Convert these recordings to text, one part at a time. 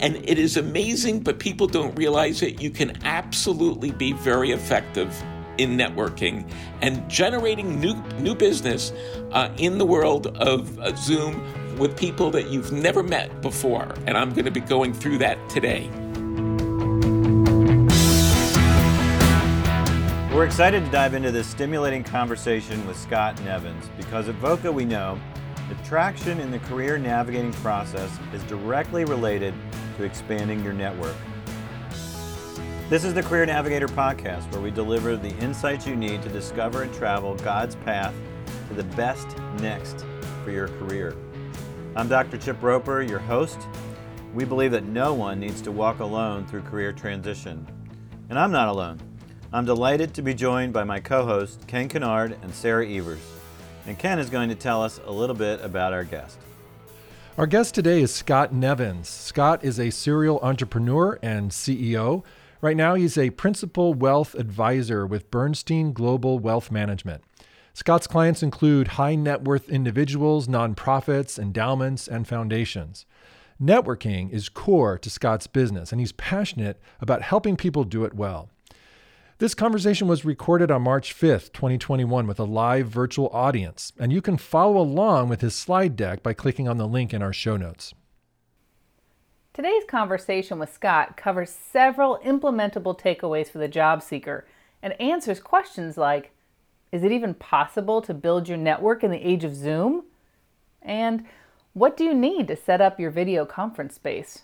And it is amazing, but people don't realize it. You can absolutely be very effective in networking and generating new new business uh, in the world of uh, Zoom with people that you've never met before. And I'm going to be going through that today. We're excited to dive into this stimulating conversation with Scott Nevins because at VOCA we know that traction in the career navigating process is directly related to expanding your network. This is the Career Navigator podcast where we deliver the insights you need to discover and travel God's path to the best next for your career. I'm Dr. Chip Roper, your host. We believe that no one needs to walk alone through career transition. And I'm not alone. I'm delighted to be joined by my co hosts, Ken Kennard and Sarah Evers. And Ken is going to tell us a little bit about our guest. Our guest today is Scott Nevins. Scott is a serial entrepreneur and CEO Right now, he's a principal wealth advisor with Bernstein Global Wealth Management. Scott's clients include high net worth individuals, nonprofits, endowments, and foundations. Networking is core to Scott's business, and he's passionate about helping people do it well. This conversation was recorded on March 5th, 2021, with a live virtual audience, and you can follow along with his slide deck by clicking on the link in our show notes. Today's conversation with Scott covers several implementable takeaways for the job seeker and answers questions like Is it even possible to build your network in the age of Zoom? And what do you need to set up your video conference space?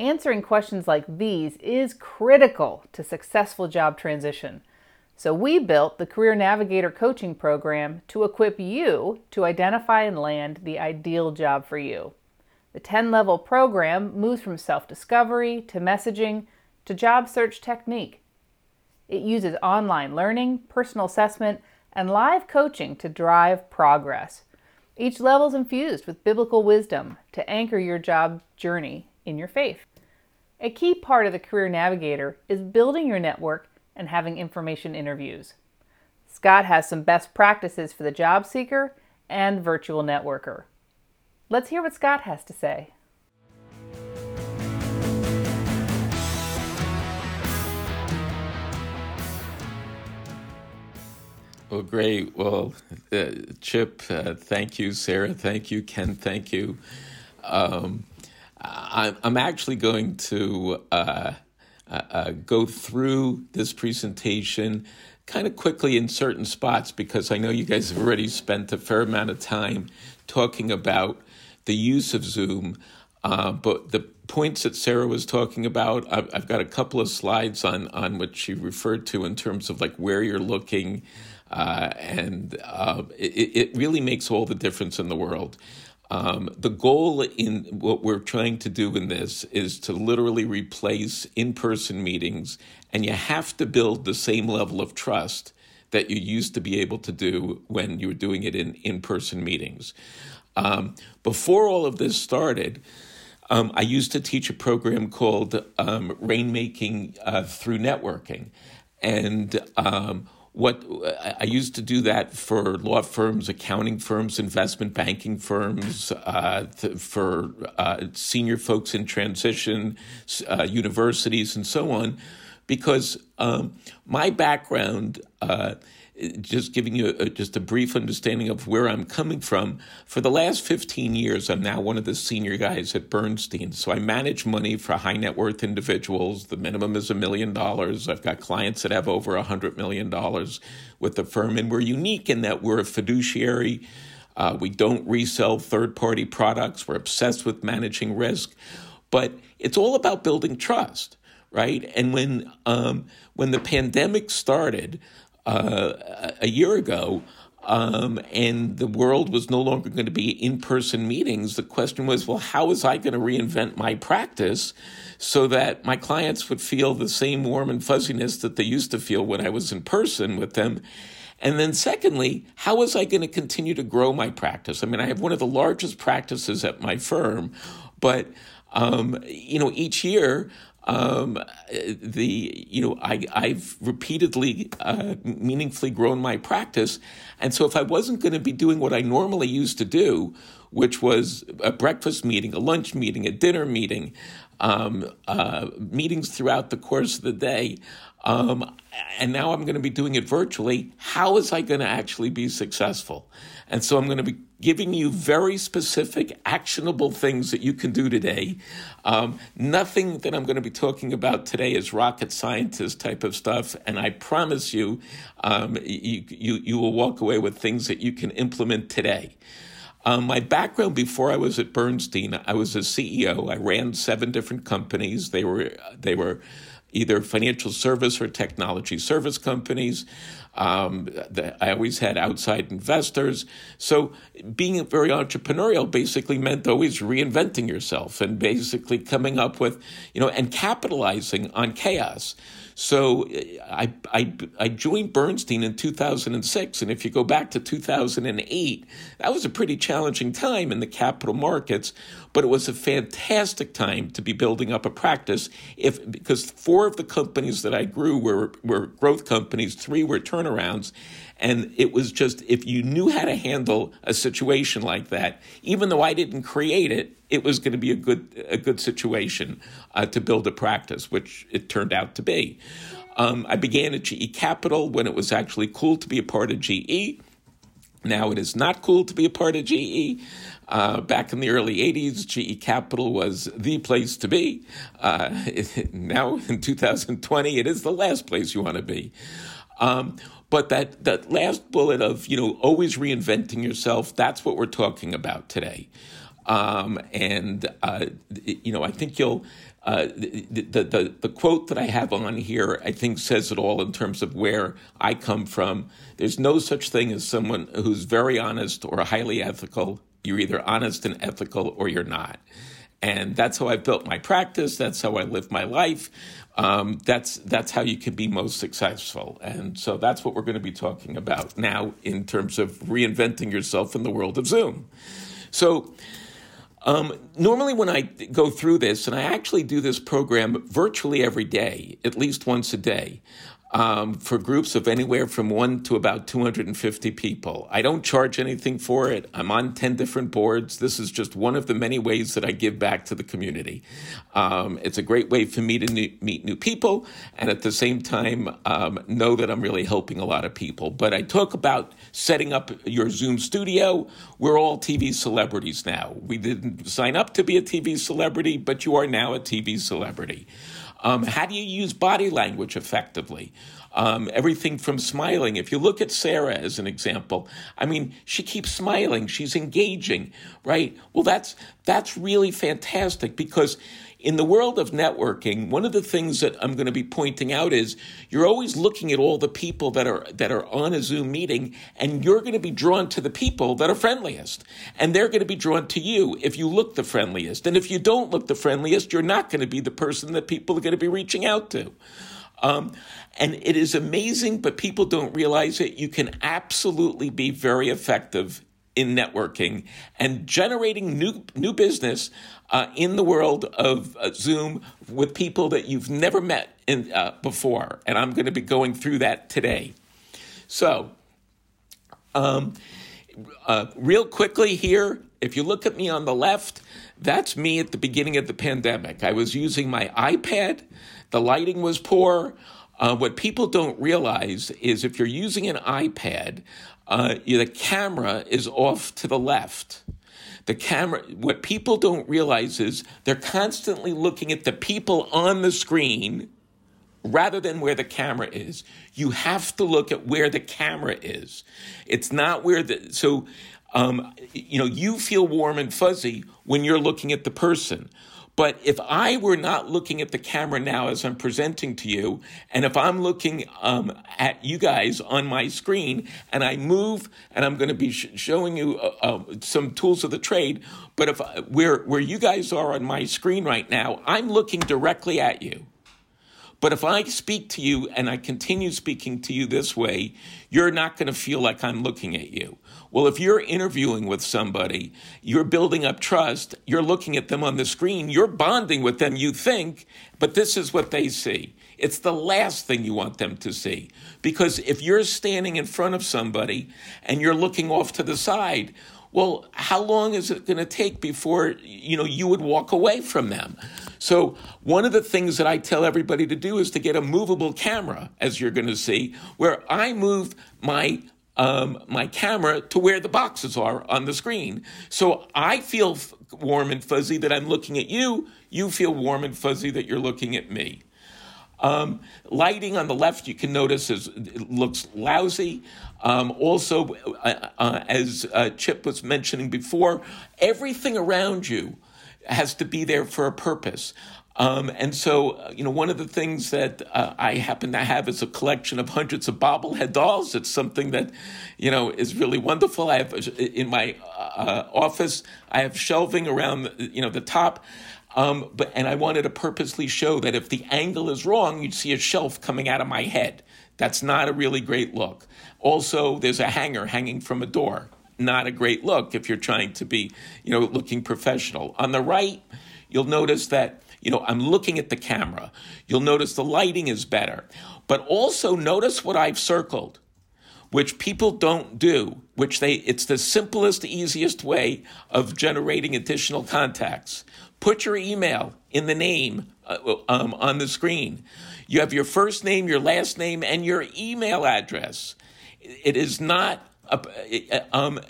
Answering questions like these is critical to successful job transition. So, we built the Career Navigator coaching program to equip you to identify and land the ideal job for you. The 10 level program moves from self discovery to messaging to job search technique. It uses online learning, personal assessment, and live coaching to drive progress. Each level is infused with biblical wisdom to anchor your job journey in your faith. A key part of the Career Navigator is building your network and having information interviews. Scott has some best practices for the job seeker and virtual networker. Let's hear what Scott has to say. Well, great. Well, uh, Chip, uh, thank you. Sarah, thank you. Ken, thank you. Um, I'm, I'm actually going to uh, uh, uh go through this presentation kind of quickly in certain spots because I know you guys have already spent a fair amount of time talking about the use of Zoom. Uh, but the points that Sarah was talking about, I've, I've, got a couple of slides on on what she referred to in terms of like where you're looking, uh, and uh, it, it, really makes all the difference in the world. Um, the goal in what we're trying to do in this is to literally replace in-person meetings, and you have to build the same level of trust that you used to be able to do when you were doing it in in-person meetings. Um, before all of this started, um, I used to teach a program called um, Rainmaking uh, through Networking. And um, what I used to do that for law firms, accounting firms, investment banking firms, uh, th- for uh, senior folks in transition, uh, universities, and so on, because um, my background uh, just giving you a, just a brief understanding of where I'm coming from. For the last 15 years, I'm now one of the senior guys at Bernstein. So I manage money for high net worth individuals. The minimum is a million dollars. I've got clients that have over a $100 million with the firm. And we're unique in that we're a fiduciary. Uh, we don't resell third party products. We're obsessed with managing risk. But it's all about building trust right? And when um, when the pandemic started, uh, a year ago, um, and the world was no longer going to be in person meetings, the question was, well, how was I going to reinvent my practice so that my clients would feel the same warm and fuzziness that they used to feel when I was in person with them? And then, secondly, how was I going to continue to grow my practice? I mean, I have one of the largest practices at my firm, but um, you know, each year um, the you know I I've repeatedly uh, meaningfully grown my practice, and so if I wasn't going to be doing what I normally used to do, which was a breakfast meeting, a lunch meeting, a dinner meeting, um, uh, meetings throughout the course of the day. Um, and now I'm going to be doing it virtually. How is I going to actually be successful? And so I'm going to be giving you very specific, actionable things that you can do today. Um, nothing that I'm going to be talking about today is rocket scientist type of stuff, and I promise you, um, you, you, you will walk away with things that you can implement today. Um, my background before I was at Bernstein, I was a CEO. I ran seven different companies. They were they were either financial service or technology service companies. Um, the, I always had outside investors. So being very entrepreneurial basically meant always reinventing yourself and basically coming up with, you know, and capitalizing on chaos. So I, I, I joined Bernstein in 2006. And if you go back to 2008, that was a pretty challenging time in the capital markets, but it was a fantastic time to be building up a practice. If because four of the companies that I grew were, were growth companies, three were turnarounds. And it was just, if you knew how to handle a situation like that, even though I didn't create it, it was going to be a good, a good situation uh, to build a practice, which it turned out to be. Um, I began at GE Capital when it was actually cool to be a part of GE. Now it is not cool to be a part of GE. Uh, back in the early 80s, GE Capital was the place to be. Uh, it, now in 2020, it is the last place you want to be. Um, but that, that last bullet of, you know, always reinventing yourself, that's what we're talking about today. Um, and, uh, you know, I think you'll, uh, the, the, the, the, quote that I have on here, I think, says it all in terms of where I come from. There's no such thing as someone who's very honest or highly ethical. You're either honest and ethical or you're not. And that's how I built my practice. That's how I live my life um, that's that's how you can be most successful. And so that's what we're going to be talking about now in terms of reinventing yourself in the world of Zoom. So. Um, normally, when I go through this, and I actually do this program virtually every day, at least once a day, um, for groups of anywhere from one to about 250 people. I don't charge anything for it. I'm on 10 different boards. This is just one of the many ways that I give back to the community. Um, it's a great way for me to new, meet new people and at the same time um, know that I'm really helping a lot of people. But I talk about setting up your Zoom studio. We're all TV celebrities now. We didn't sign up to be a TV celebrity, but you are now a TV celebrity. Um, how do you use body language effectively? Um, everything from smiling. If you look at Sarah as an example, I mean, she keeps smiling. She's engaging, right? Well, that's that's really fantastic because in the world of networking, one of the things that I'm going to be pointing out is you're always looking at all the people that are that are on a Zoom meeting, and you're going to be drawn to the people that are friendliest, and they're going to be drawn to you if you look the friendliest. And if you don't look the friendliest, you're not going to be the person that people are going to be reaching out to. Um, and it is amazing, but people don't realize it. You can absolutely be very effective in networking and generating new new business uh, in the world of uh, Zoom with people that you've never met in, uh, before. And I'm going to be going through that today. So, um, uh, real quickly here, if you look at me on the left, that's me at the beginning of the pandemic. I was using my iPad. The lighting was poor. Uh, what people don't realize is if you're using an iPad, uh, the camera is off to the left. The camera, what people don't realize is they're constantly looking at the people on the screen rather than where the camera is. You have to look at where the camera is. It's not where the, so, um, you know, you feel warm and fuzzy when you're looking at the person. But if I were not looking at the camera now as I'm presenting to you, and if I'm looking um, at you guys on my screen, and I move, and I'm going to be sh- showing you uh, uh, some tools of the trade, but if where where you guys are on my screen right now, I'm looking directly at you. But if I speak to you and I continue speaking to you this way, you're not going to feel like I'm looking at you. Well, if you're interviewing with somebody, you're building up trust, you're looking at them on the screen, you're bonding with them, you think, but this is what they see. It's the last thing you want them to see. Because if you're standing in front of somebody and you're looking off to the side, well, how long is it going to take before you know you would walk away from them? So one of the things that I tell everybody to do is to get a movable camera, as you're going to see, where I move my um, my camera to where the boxes are on the screen. So I feel f- warm and fuzzy that I'm looking at you. You feel warm and fuzzy that you're looking at me. Um, lighting on the left, you can notice, is looks lousy. Um, also, uh, uh, as uh, Chip was mentioning before, everything around you has to be there for a purpose. Um, and so, uh, you know, one of the things that uh, I happen to have is a collection of hundreds of bobblehead dolls. It's something that, you know, is really wonderful. I have in my uh, office, I have shelving around, you know, the top. Um, but and I wanted to purposely show that if the angle is wrong, you'd see a shelf coming out of my head. That's not a really great look. Also, there's a hanger hanging from a door. Not a great look if you're trying to be, you know, looking professional. On the right, you'll notice that, you know, I'm looking at the camera. You'll notice the lighting is better. But also notice what I've circled, which people don't do, which they it's the simplest, easiest way of generating additional contacts. Put your email in the name uh, um, on the screen. You have your first name, your last name, and your email address. It is not a, um,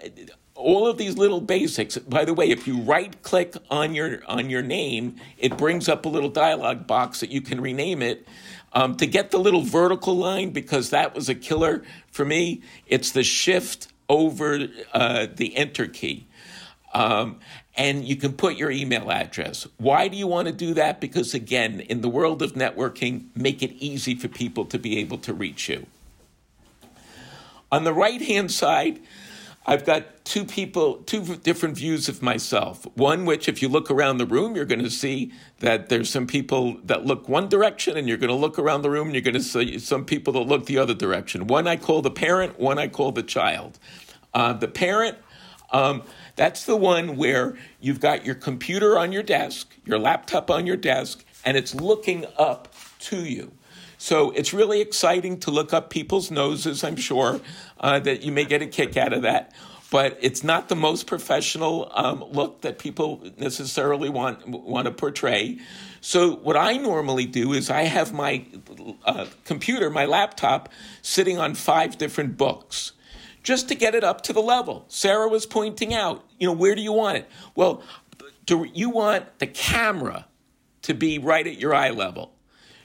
all of these little basics. By the way, if you right click on your on your name, it brings up a little dialog box that you can rename it. Um, to get the little vertical line, because that was a killer for me, it's the shift over uh, the enter key. Um, and you can put your email address. Why do you want to do that? Because again, in the world of networking, make it easy for people to be able to reach you. On the right hand side, I've got two people, two different views of myself. One, which, if you look around the room, you're going to see that there's some people that look one direction, and you're going to look around the room and you're going to see some people that look the other direction. One I call the parent, one I call the child. Uh, the parent, um, that's the one where you've got your computer on your desk, your laptop on your desk, and it's looking up to you. So it's really exciting to look up people's noses, I'm sure, uh, that you may get a kick out of that. But it's not the most professional um, look that people necessarily want, want to portray. So, what I normally do is I have my uh, computer, my laptop, sitting on five different books just to get it up to the level. Sarah was pointing out, you know, where do you want it? Well, do you want the camera to be right at your eye level.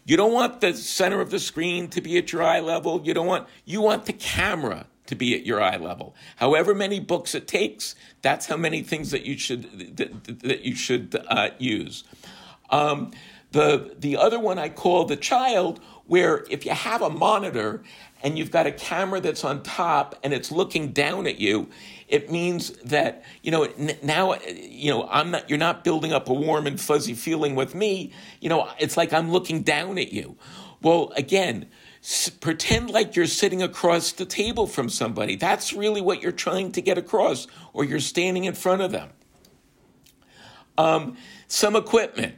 You don't want the center of the screen to be at your eye level. You don't want you want the camera to be at your eye level. However many books it takes, that's how many things that you should that, that you should uh, use. Um, the the other one I call the child, where if you have a monitor and you've got a camera that's on top and it's looking down at you, it means that you know now you know I'm not you're not building up a warm and fuzzy feeling with me. You know, it's like I'm looking down at you. Well, again, pretend like you're sitting across the table from somebody. That's really what you're trying to get across, or you're standing in front of them. Um, some equipment.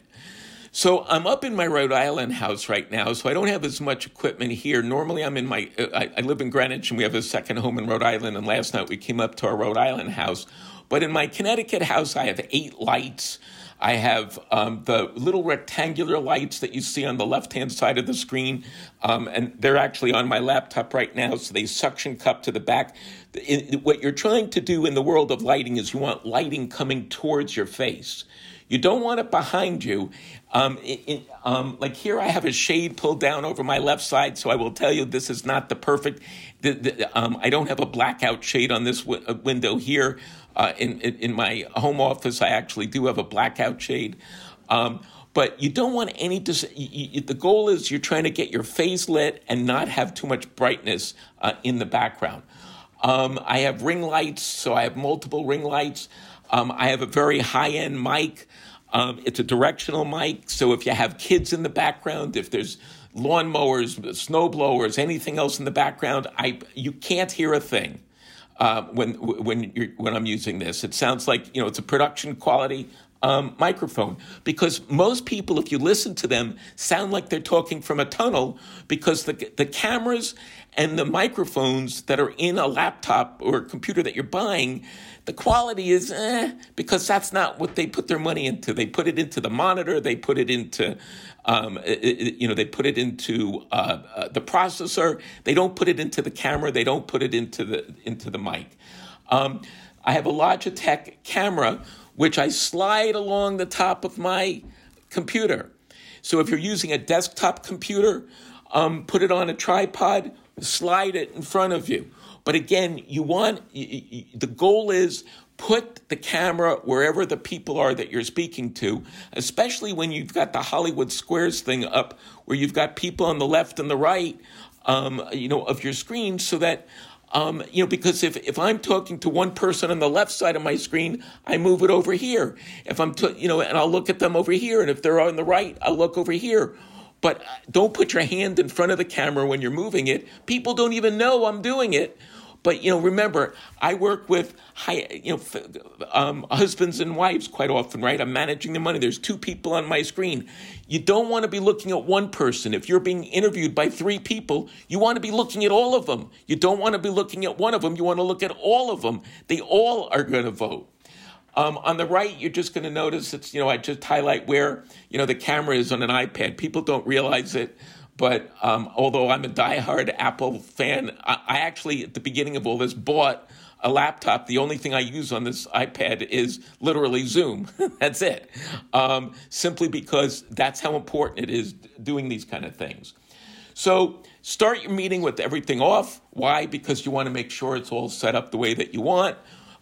So I'm up in my Rhode Island house right now, so I don't have as much equipment here. Normally, I'm in my, uh, I, I, live in Greenwich and we have a second home in Rhode Island. And last night we came up to our Rhode Island house. But in my Connecticut house, I have eight lights. I have um, the little rectangular lights that you see on the left hand side of the screen, um, and they're actually on my laptop right now, so they suction cup to the back. In, what you're trying to do in the world of lighting is you want lighting coming towards your face. You don't want it behind you. Um, it, it, um, like here, I have a shade pulled down over my left side, so I will tell you this is not the perfect. The, the, um, I don't have a blackout shade on this w- uh, window here. Uh, in, in, in my home office, I actually do have a blackout shade. Um, but you don't want any. Dis- you, you, the goal is you're trying to get your face lit and not have too much brightness uh, in the background. Um, I have ring lights, so I have multiple ring lights. Um, I have a very high end mic. Um, it's a directional mic, so if you have kids in the background, if there's lawnmowers, snow blowers, anything else in the background, I you can't hear a thing uh, when when you're, when I'm using this. It sounds like you know it's a production quality um, microphone because most people, if you listen to them, sound like they're talking from a tunnel because the the cameras and the microphones that are in a laptop or a computer that you're buying the quality is eh, because that's not what they put their money into. They put it into the monitor. They put it into, um, it, you know, they put it into uh, uh, the processor. They don't put it into the camera. They don't put it into the into the mic. Um, I have a Logitech camera which I slide along the top of my computer. So if you're using a desktop computer, um, put it on a tripod, slide it in front of you. But again, you want the goal is put the camera wherever the people are that you're speaking to, especially when you've got the Hollywood Squares thing up, where you've got people on the left and the right, um, you know, of your screen, so that. Um, you know, because if, if I'm talking to one person on the left side of my screen, I move it over here. If I'm, to, you know, and I'll look at them over here, and if they're on the right, I'll look over here. But uh, don't put your hand in front of the camera when you're moving it. People don't even know I'm doing it. But you know, remember, I work with high, you know, um, husbands and wives quite often, right? I'm managing the money. There's two people on my screen. You don't want to be looking at one person. If you're being interviewed by three people, you want to be looking at all of them. You don't want to be looking at one of them. You want to look at all of them. They all are going to vote. Um, on the right, you're just going to notice it's, you know, I just highlight where, you know, the camera is on an iPad. People don't realize it. But um, although I'm a diehard Apple fan, I, I actually, at the beginning of all this, bought a laptop. The only thing I use on this iPad is literally Zoom. that's it. Um, simply because that's how important it is doing these kind of things. So start your meeting with everything off. Why? Because you want to make sure it's all set up the way that you want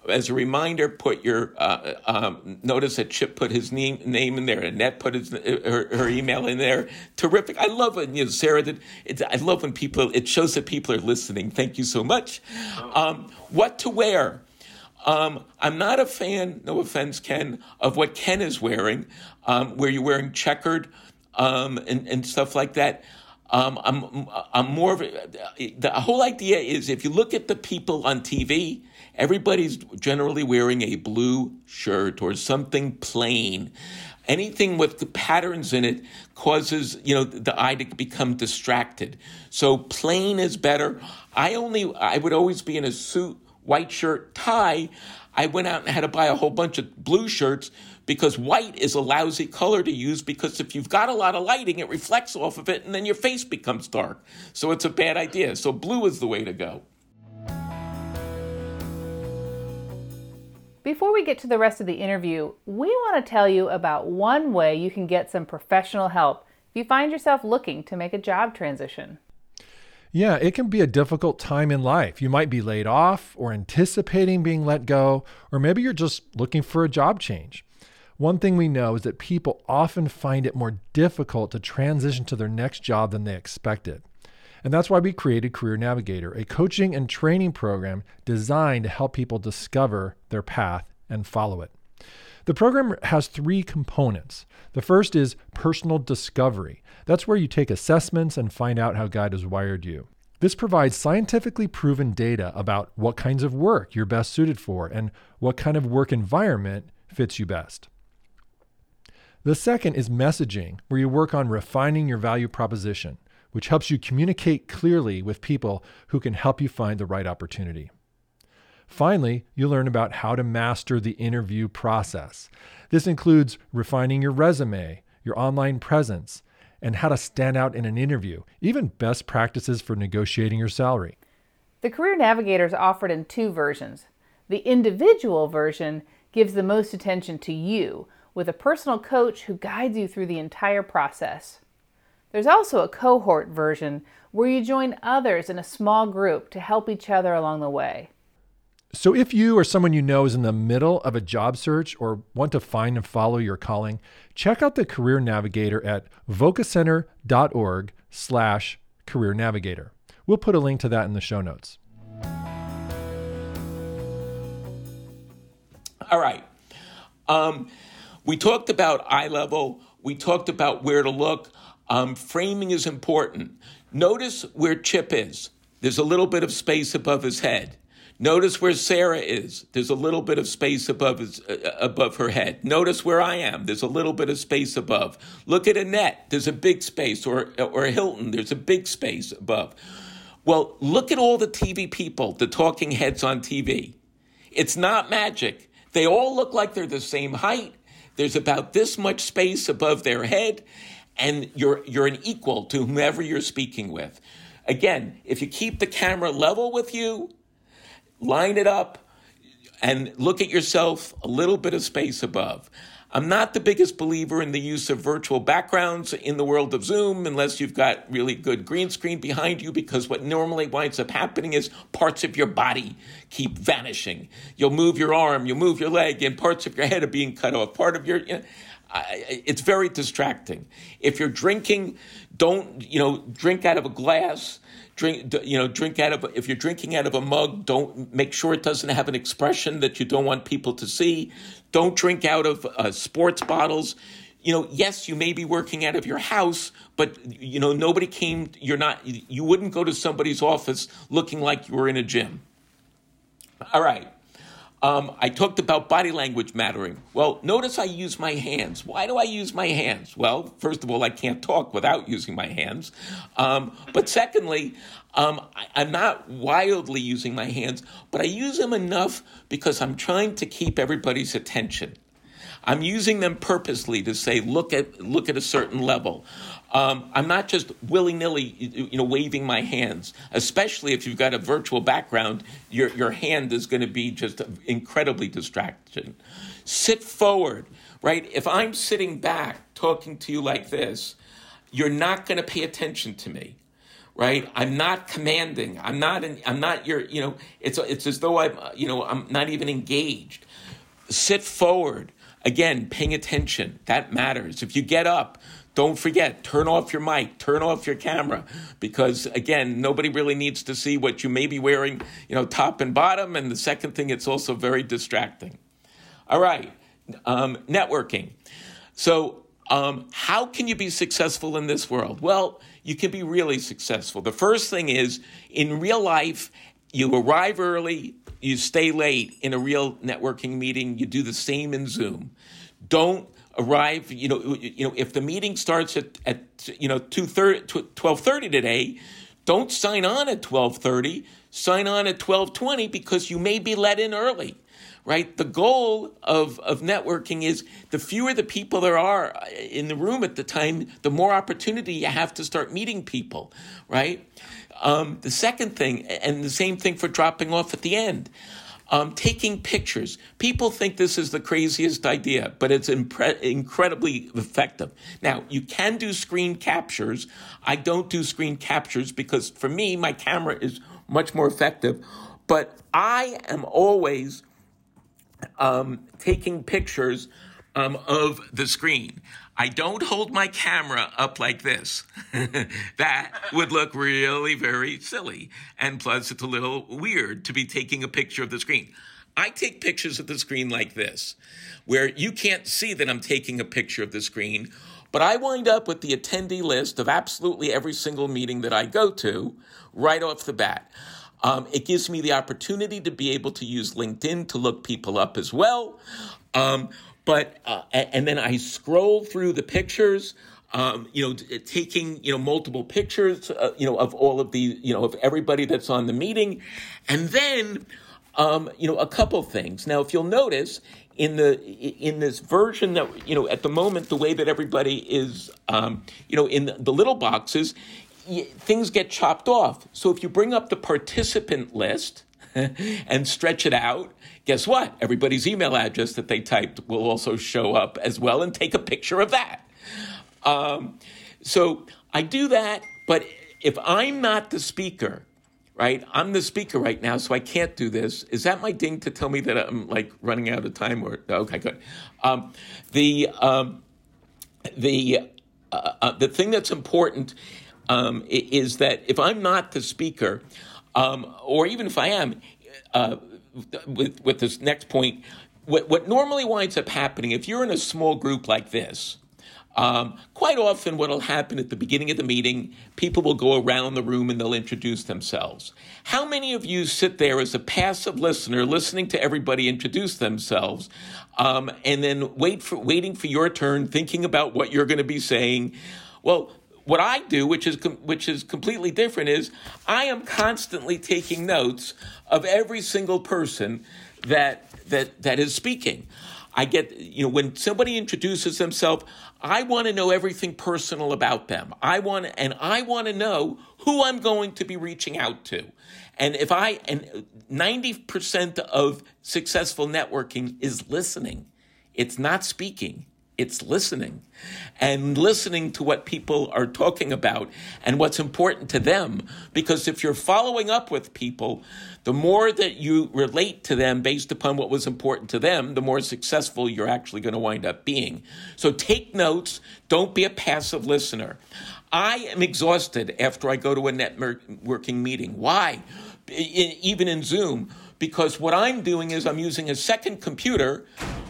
as a reminder, put your uh, um, notice that Chip put his name name in there, and Annette put his her, her email in there. Terrific! I love it. You know, Sarah did. I love when people. It shows that people are listening. Thank you so much. Um, what to wear? Um, I'm not a fan. No offense, Ken, of what Ken is wearing, um, where you're wearing checkered um, and, and stuff like that. Um, I'm I'm more of a, the whole idea is if you look at the people on TV Everybody's generally wearing a blue shirt or something plain. Anything with the patterns in it causes, you know, the eye to become distracted. So plain is better. I only, I would always be in a suit, white shirt, tie. I went out and had to buy a whole bunch of blue shirts because white is a lousy color to use because if you've got a lot of lighting, it reflects off of it and then your face becomes dark. So it's a bad idea. So blue is the way to go. Before we get to the rest of the interview, we want to tell you about one way you can get some professional help if you find yourself looking to make a job transition. Yeah, it can be a difficult time in life. You might be laid off or anticipating being let go, or maybe you're just looking for a job change. One thing we know is that people often find it more difficult to transition to their next job than they expected. And that's why we created Career Navigator, a coaching and training program designed to help people discover their path and follow it. The program has three components. The first is personal discovery. That's where you take assessments and find out how God has wired you. This provides scientifically proven data about what kinds of work you're best suited for and what kind of work environment fits you best. The second is messaging, where you work on refining your value proposition which helps you communicate clearly with people who can help you find the right opportunity. Finally, you learn about how to master the interview process. This includes refining your resume, your online presence, and how to stand out in an interview, even best practices for negotiating your salary. The Career Navigator is offered in two versions. The individual version gives the most attention to you, with a personal coach who guides you through the entire process. There's also a cohort version where you join others in a small group to help each other along the way. So, if you or someone you know is in the middle of a job search or want to find and follow your calling, check out the Career Navigator at vocacenter.org/slash career navigator. We'll put a link to that in the show notes. All right. Um, we talked about eye level. We talked about where to look. Um, framing is important. Notice where Chip is. There's a little bit of space above his head. Notice where Sarah is. There's a little bit of space above his, uh, above her head. Notice where I am. There's a little bit of space above. Look at Annette. There's a big space, or or Hilton. There's a big space above. Well, look at all the TV people, the talking heads on TV. It's not magic. They all look like they're the same height. There's about this much space above their head, and you're you're an equal to whomever you're speaking with. Again, if you keep the camera level with you, line it up, and look at yourself a little bit of space above. I'm not the biggest believer in the use of virtual backgrounds in the world of Zoom unless you've got really good green screen behind you because what normally winds up happening is parts of your body keep vanishing. You'll move your arm, you'll move your leg, and parts of your head are being cut off. Part of your, you know, it's very distracting. If you're drinking, don't, you know, drink out of a glass drink you know drink out of if you're drinking out of a mug don't make sure it doesn't have an expression that you don't want people to see. Don't drink out of uh, sports bottles. You know yes you may be working out of your house but you know nobody came you're not you wouldn't go to somebody's office looking like you were in a gym. All right um, I talked about body language mattering. Well, notice I use my hands. Why do I use my hands? Well, first of all, I can't talk without using my hands. Um, but secondly, um, I, am not wildly using my hands, but I use them enough because I'm trying to keep everybody's attention. I'm using them purposely to say, look at look at a certain level. Um, I'm not just willy nilly, you know, waving my hands. Especially if you've got a virtual background, your your hand is going to be just incredibly distracting. Sit forward, right? If I'm sitting back talking to you like this, you're not going to pay attention to me right i'm not commanding i'm not in, i'm not your you know it's it's as though i'm you know i'm not even engaged sit forward again paying attention that matters if you get up don't forget, turn off your mic, turn off your camera, because again, nobody really needs to see what you may be wearing, you know, top and bottom. And the second thing, it's also very distracting. All right, um, networking. So, um, how can you be successful in this world? Well, you can be really successful. The first thing is in real life, you arrive early, you stay late in a real networking meeting, you do the same in Zoom. Don't arrive, you know, you know, if the meeting starts at, at you know, 1230 today, don't sign on at 1230, sign on at 1220 because you may be let in early right? The goal of, of networking is the fewer the people there are in the room at the time, the more opportunity you have to start meeting people, right? Um, the second thing, and the same thing for dropping off at the end um, taking pictures. People think this is the craziest idea, but it's impre- incredibly effective. Now, you can do screen captures. I don't do screen captures because for me, my camera is much more effective. But I am always um, taking pictures um, of the screen. I don't hold my camera up like this. that would look really very silly. And plus, it's a little weird to be taking a picture of the screen. I take pictures of the screen like this, where you can't see that I'm taking a picture of the screen, but I wind up with the attendee list of absolutely every single meeting that I go to right off the bat. Um, it gives me the opportunity to be able to use LinkedIn to look people up as well. Um, but uh, and then I scroll through the pictures. Um, you know, taking you know multiple pictures, uh, you know, of all of the you know of everybody that's on the meeting, and then um, you know a couple things. Now, if you'll notice in the in this version that you know at the moment the way that everybody is um, you know in the, the little boxes, things get chopped off. So if you bring up the participant list and stretch it out, guess what? Everybody's email address that they typed will also show up as well and take a picture of that. Um, so I do that, but if I'm not the speaker, right? I'm the speaker right now, so I can't do this. Is that my ding to tell me that I'm like running out of time? Or okay, good. Um, the um, the uh, uh, the thing that's important um, is that if I'm not the speaker, um, or even if I am, uh, with with this next point, what what normally winds up happening if you're in a small group like this, Um, quite often, what will happen at the beginning of the meeting, people will go around the room and they'll introduce themselves. How many of you sit there as a passive listener, listening to everybody introduce themselves, um, and then wait for waiting for your turn, thinking about what you're going to be saying? Well, what I do, which is which is completely different, is I am constantly taking notes of every single person that that that is speaking. I get, you know, when somebody introduces themselves, I want to know everything personal about them. I want, and I want to know who I'm going to be reaching out to. And if I, and 90% of successful networking is listening. It's not speaking it's listening and listening to what people are talking about and what's important to them. Because if you're following up with people, the more that you relate to them based upon what was important to them, the more successful you're actually going to wind up being. So take notes. Don't be a passive listener. I am exhausted after I go to a networking meeting. Why? Even in Zoom, because what I'm doing is I'm using a second computer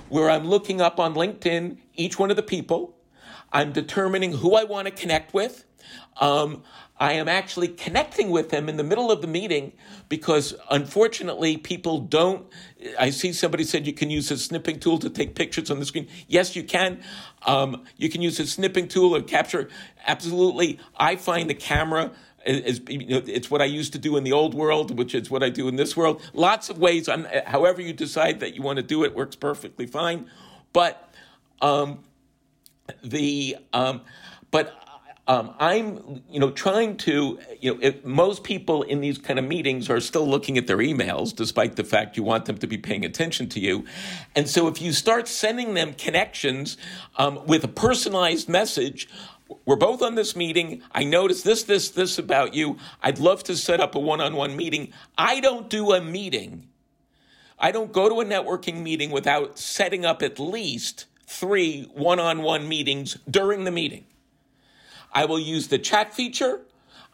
where I'm looking up on LinkedIn each one of the people. I'm determining who I want to connect with. Um, I am actually connecting with them in the middle of the meeting because unfortunately people don't. I see somebody said you can use a snipping tool to take pictures on the screen. Yes, you can. Um, you can use a snipping tool or capture. Absolutely. I find the camera is, it's what I used to do in the old world, which is what I do in this world. Lots of ways. I'm, however you decide that you want to do it works perfectly fine. But um, the um, but um, I'm, you know, trying to, you know, most people in these kind of meetings are still looking at their emails, despite the fact you want them to be paying attention to you. And so if you start sending them connections um, with a personalized message, we're both on this meeting. I noticed this, this, this about you. I'd love to set up a one on one meeting. I don't do a meeting. I don't go to a networking meeting without setting up at least three one on one meetings during the meeting. I will use the chat feature.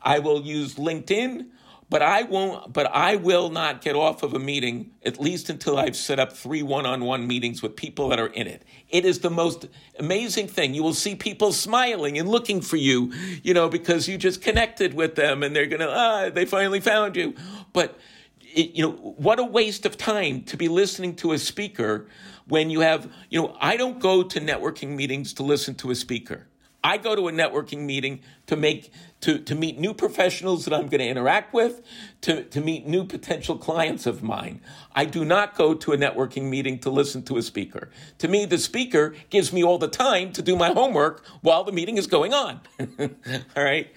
I will use LinkedIn but I won't, but I will not get off of a meeting at least until I've set up three one on one meetings with people that are in it. It is the most amazing thing. You will see people smiling and looking for you, you know, because you just connected with them and they're going to, ah, they finally found you. But, it, you know, what a waste of time to be listening to a speaker when you have, you know, I don't go to networking meetings to listen to a speaker. I go to a networking meeting to make to, to meet new professionals that I'm going to interact with, to, to meet new potential clients of mine. I do not go to a networking meeting to listen to a speaker. To me, the speaker gives me all the time to do my homework while the meeting is going on. all right.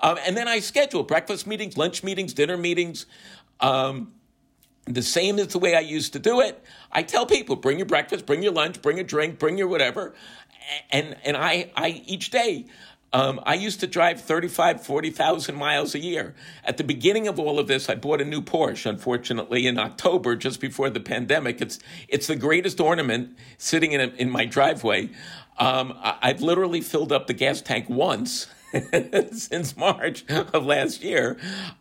Um, and then I schedule breakfast meetings, lunch meetings, dinner meetings. Um, the same as the way I used to do it. I tell people, bring your breakfast, bring your lunch, bring a drink, bring your whatever and and I I each day um, I used to drive 35, 40,000 miles a year. At the beginning of all of this, I bought a new Porsche, unfortunately, in October, just before the pandemic. It's, it's the greatest ornament sitting in, a, in my driveway. Um, I've literally filled up the gas tank once since March of last year.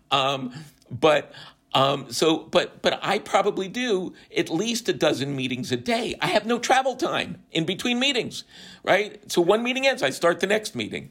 Um, but um, so, but but I probably do at least a dozen meetings a day. I have no travel time in between meetings, right? So one meeting ends, I start the next meeting.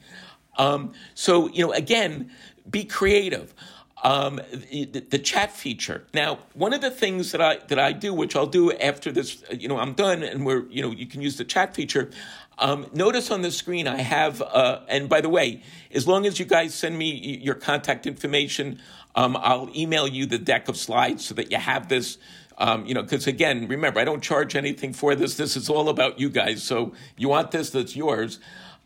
Um, so you know, again, be creative. Um, the, the, chat feature. Now, one of the things that I that I do, which I'll do after this, you know, I'm done, and we're you know, you can use the chat feature. Um, notice on the screen I have, uh, and by the way, as long as you guys send me your contact information, um, I'll email you the deck of slides so that you have this. Um, you know, because again, remember, I don't charge anything for this. This is all about you guys. So you want this, that's yours.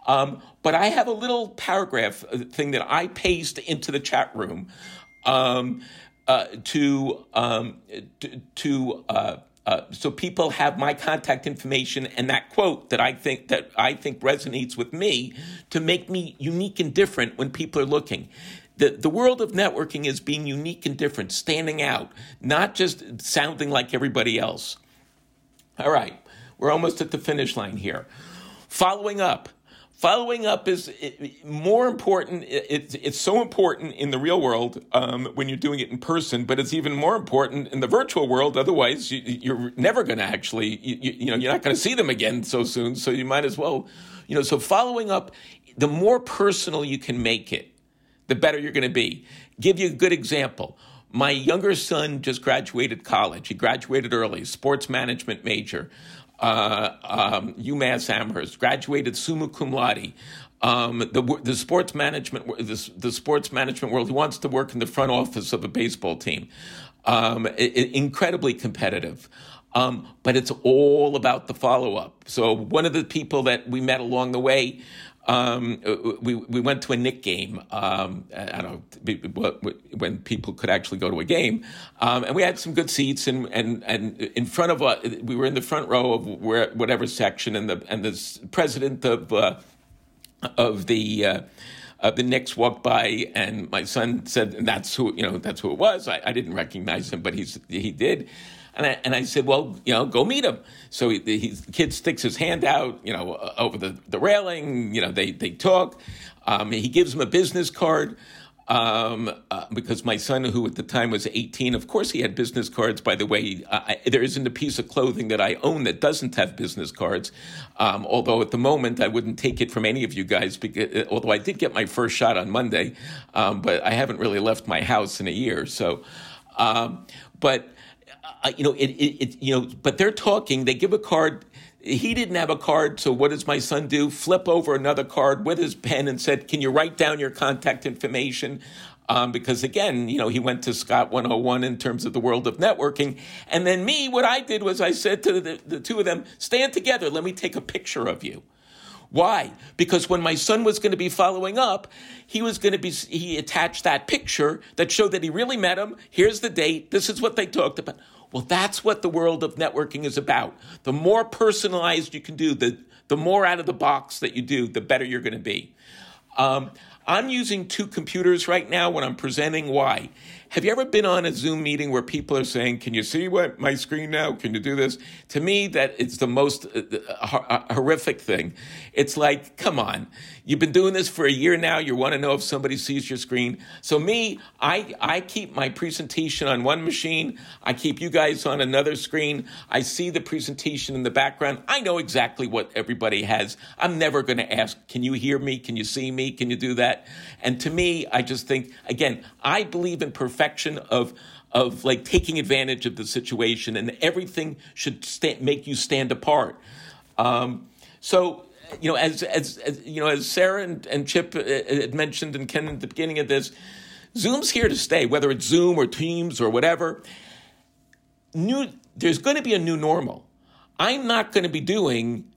Um, but I have a little paragraph uh, thing that I paste into the chat room um, uh, to um, to, to uh, uh, so people have my contact information and that quote that I think that I think resonates with me to make me unique and different when people are looking. The, the world of networking is being unique and different, standing out, not just sounding like everybody else. All right, we're almost at the finish line here. Following up. Following up is more important. It's, so important in the real world um, when you're doing it in person, but it's even more important in the virtual world. Otherwise, you, are never going to actually, you, you know, you're not going to see them again so soon. So you might as well You know, so following up, the more personal you can make it, the better you're going to be. Give you a good example. My younger son just graduated college. He graduated early, sports management major, uh, um, UMass Amherst, graduated summa cum laude. Um, the, the sports management the, the, sports management world. He wants to work in the front office of a baseball team. Um, it, incredibly competitive. Um, but it's all about the follow up. So one of the people that we met along the way um, we we went to a Knick game. Um, I don't know when people could actually go to a game, um, and we had some good seats. And and and in front of us, we were in the front row of where, whatever section, and the and the president of uh, of the. Uh, uh, the Knicks walked by, and my son said, "That's who you know. That's who it was." I, I didn't recognize him, but he's he did. And I, and I said, well, you know, go meet him. So he, he, the kid sticks his hand out, you know, over the, the railing. You know, they, they talk. Um, he gives him a business card. Um, uh, because my son, who at the time was 18, of course he had business cards. By the way, I, there isn't a piece of clothing that I own that doesn't have business cards. Um, although at the moment I wouldn't take it from any of you guys, because, uh, although I did get my first shot on Monday, um, but I haven't really left my house in a year. So, um, but uh, you know, it, it, it, you know, but they're talking. They give a card. He didn't have a card, so what does my son do? Flip over another card with his pen and said, "Can you write down your contact information?" Um, because again, you know, he went to Scott 101 in terms of the world of networking. And then me, what I did was I said to the, the two of them, stand together. Let me take a picture of you. Why? Because when my son was going to be following up, he was going to be, he attached that picture that showed that he really met him. Here's the date. This is what they talked about. Well, that's what the world of networking is about. The more personalized you can do, the, the more out of the box that you do, the better you're going to be. Um, I'm using two computers right now when I'm presenting. Why? Have you ever been on a Zoom meeting where people are saying, "Can you see what my screen now? Can you do this?" To me, that it's the most uh, uh, uh horrific thing. It's like, come on, you've been doing this for a year now. You want to know if somebody sees your screen. So me, I I keep my presentation on one machine. I keep you guys on another screen. I see the presentation in the background. I know exactly what everybody has. I'm never going to ask, "Can you hear me? Can you see me? Can you do that?" And to me, I just think again, I believe in perfection of of like taking advantage of the situation, and everything should make you stand apart. Um, so you know, as, as, as you know, as Sarah and, and Chip uh, had mentioned and Ken at the beginning of this, Zoom's here to stay, whether it's Zoom or Teams or whatever. New, there's going to be a new normal. I'm not going to be doing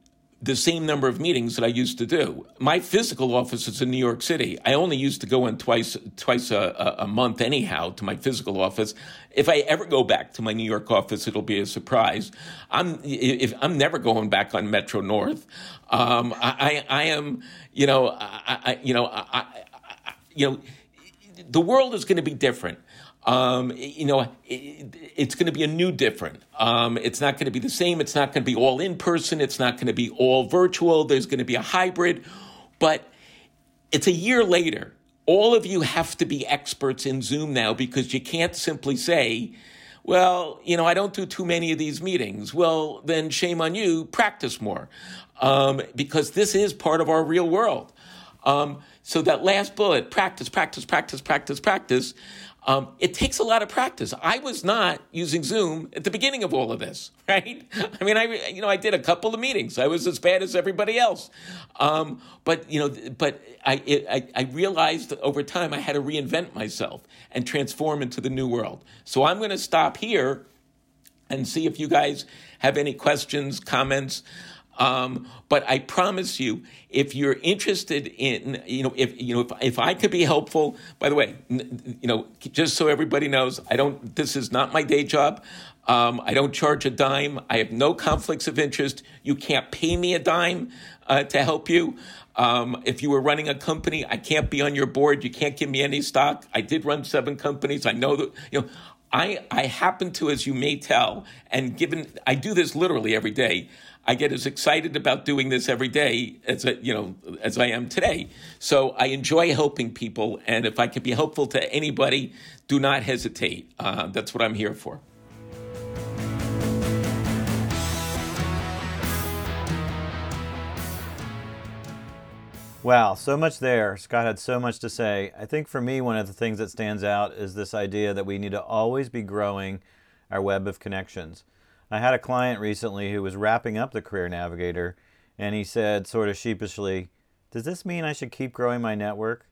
the same number of meetings that I used to do. My physical office is in New York City. I only used to go in twice twice a, a, month anyhow to my physical office. If I ever go back to my New York office, it'll be a surprise. I'm if I'm never going back on Metro North. Um, I, I, I am you know I, I you know I, I, you know the world is going to be different. Um, you know, it, it's going to be a new different. Um, it's not going to be the same. It's not going to be all in person. It's not going to be all virtual. There's going to be a hybrid, but it's a year later. All of you have to be experts in Zoom now because you can't simply say, well, you know, I don't do too many of these meetings. Well, then shame on you, practice more. Um, because this is part of our real world. Um, so that last bullet, practice, practice, practice, practice, practice. Um, it takes a lot of practice. I was not using Zoom at the beginning of all of this, right? I mean, I you know I did a couple of meetings. I was as bad as everybody else, um, but you know, but I, it, I I realized over time I had to reinvent myself and transform into the new world. So I'm going to stop here and see if you guys have any questions, comments. Um, but I promise you, if you're interested in, you know, if you know, if, if I could be helpful. By the way, you know, just so everybody knows, I don't. This is not my day job. Um, I don't charge a dime. I have no conflicts of interest. You can't pay me a dime uh, to help you. Um, if you were running a company, I can't be on your board. You can't give me any stock. I did run seven companies. I know that you know. I, I happen to, as you may tell, and given I do this literally every day. I get as excited about doing this every day as you know as I am today. So I enjoy helping people, and if I can be helpful to anybody, do not hesitate. Uh, that's what I'm here for. Wow, so much there. Scott had so much to say. I think for me, one of the things that stands out is this idea that we need to always be growing our web of connections. I had a client recently who was wrapping up the Career Navigator, and he said, sort of sheepishly, Does this mean I should keep growing my network?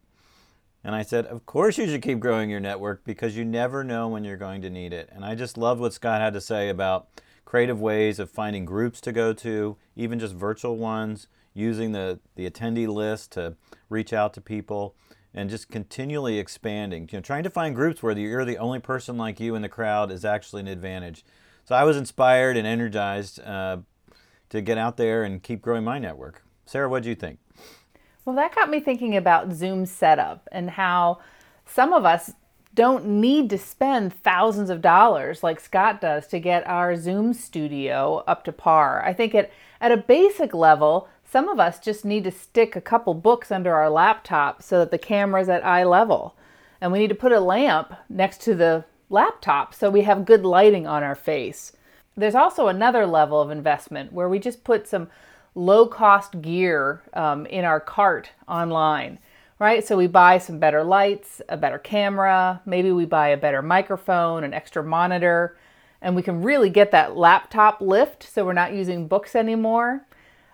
And I said, Of course you should keep growing your network because you never know when you're going to need it. And I just loved what Scott had to say about creative ways of finding groups to go to, even just virtual ones using the, the attendee list to reach out to people and just continually expanding. You know, trying to find groups where you're the only person like you in the crowd is actually an advantage. So I was inspired and energized uh, to get out there and keep growing my network. Sarah, what do you think? Well, that got me thinking about Zoom setup and how some of us don't need to spend thousands of dollars like Scott does to get our Zoom studio up to par. I think at, at a basic level, some of us just need to stick a couple books under our laptop so that the camera's at eye level. And we need to put a lamp next to the laptop so we have good lighting on our face. There's also another level of investment where we just put some low cost gear um, in our cart online, right? So we buy some better lights, a better camera, maybe we buy a better microphone, an extra monitor, and we can really get that laptop lift so we're not using books anymore.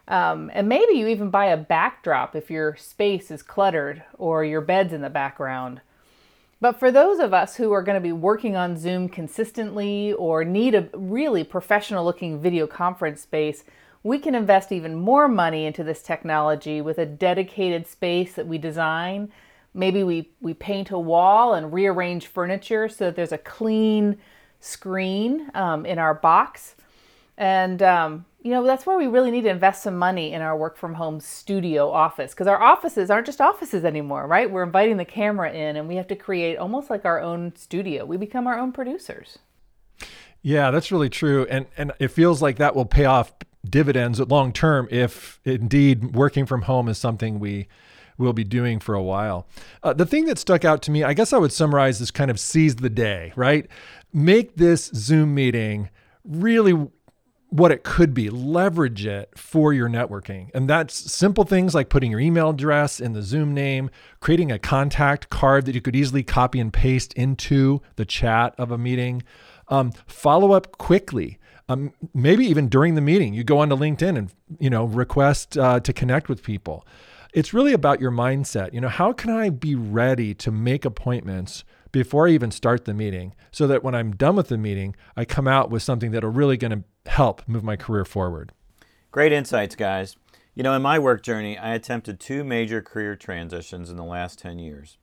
Um, and maybe you even buy a backdrop if your space is cluttered or your bed's in the background. But for those of us who are going to be working on Zoom consistently or need a really professional looking video conference space, we can invest even more money into this technology with a dedicated space that we design. Maybe we, we paint a wall and rearrange furniture so that there's a clean screen um, in our box. And um, you know, that's where we really need to invest some money in our work from home studio office because our offices aren't just offices anymore, right? We're inviting the camera in and we have to create almost like our own studio. We become our own producers. Yeah, that's really true. And and it feels like that will pay off dividends long term if indeed working from home is something we will be doing for a while. Uh, the thing that stuck out to me, I guess I would summarize as kind of seize the day, right? Make this Zoom meeting really what it could be, leverage it for your networking. And that's simple things like putting your email address in the Zoom name, creating a contact card that you could easily copy and paste into the chat of a meeting. Um, follow up quickly. Um, maybe even during the meeting, you go onto LinkedIn and you know request uh, to connect with people. It's really about your mindset. You know, how can I be ready to make appointments before I even start the meeting so that when I'm done with the meeting, I come out with something that are really going to help move my career forward. Great insights, guys. You know, in my work journey, I attempted two major career transitions in the last 10 years.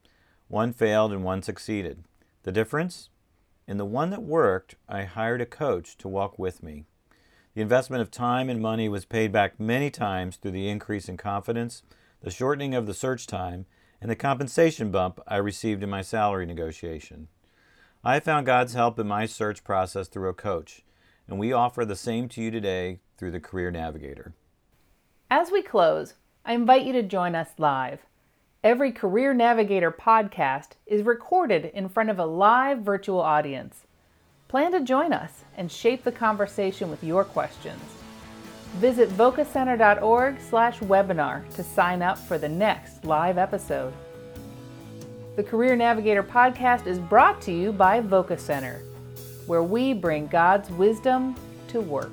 One failed and one succeeded. The difference? In the one that worked, I hired a coach to walk with me. The investment of time and money was paid back many times through the increase in confidence, the shortening of the search time, and the compensation bump I received in my salary negotiation. I found God's help in my search process through a coach, and we offer the same to you today through the Career Navigator. As we close, I invite you to join us live. Every Career Navigator podcast is recorded in front of a live virtual audience. Plan to join us and shape the conversation with your questions. Visit vocacenter.org slash webinar to sign up for the next live episode. The Career Navigator podcast is brought to you by Voca Center, where we bring God's wisdom to work.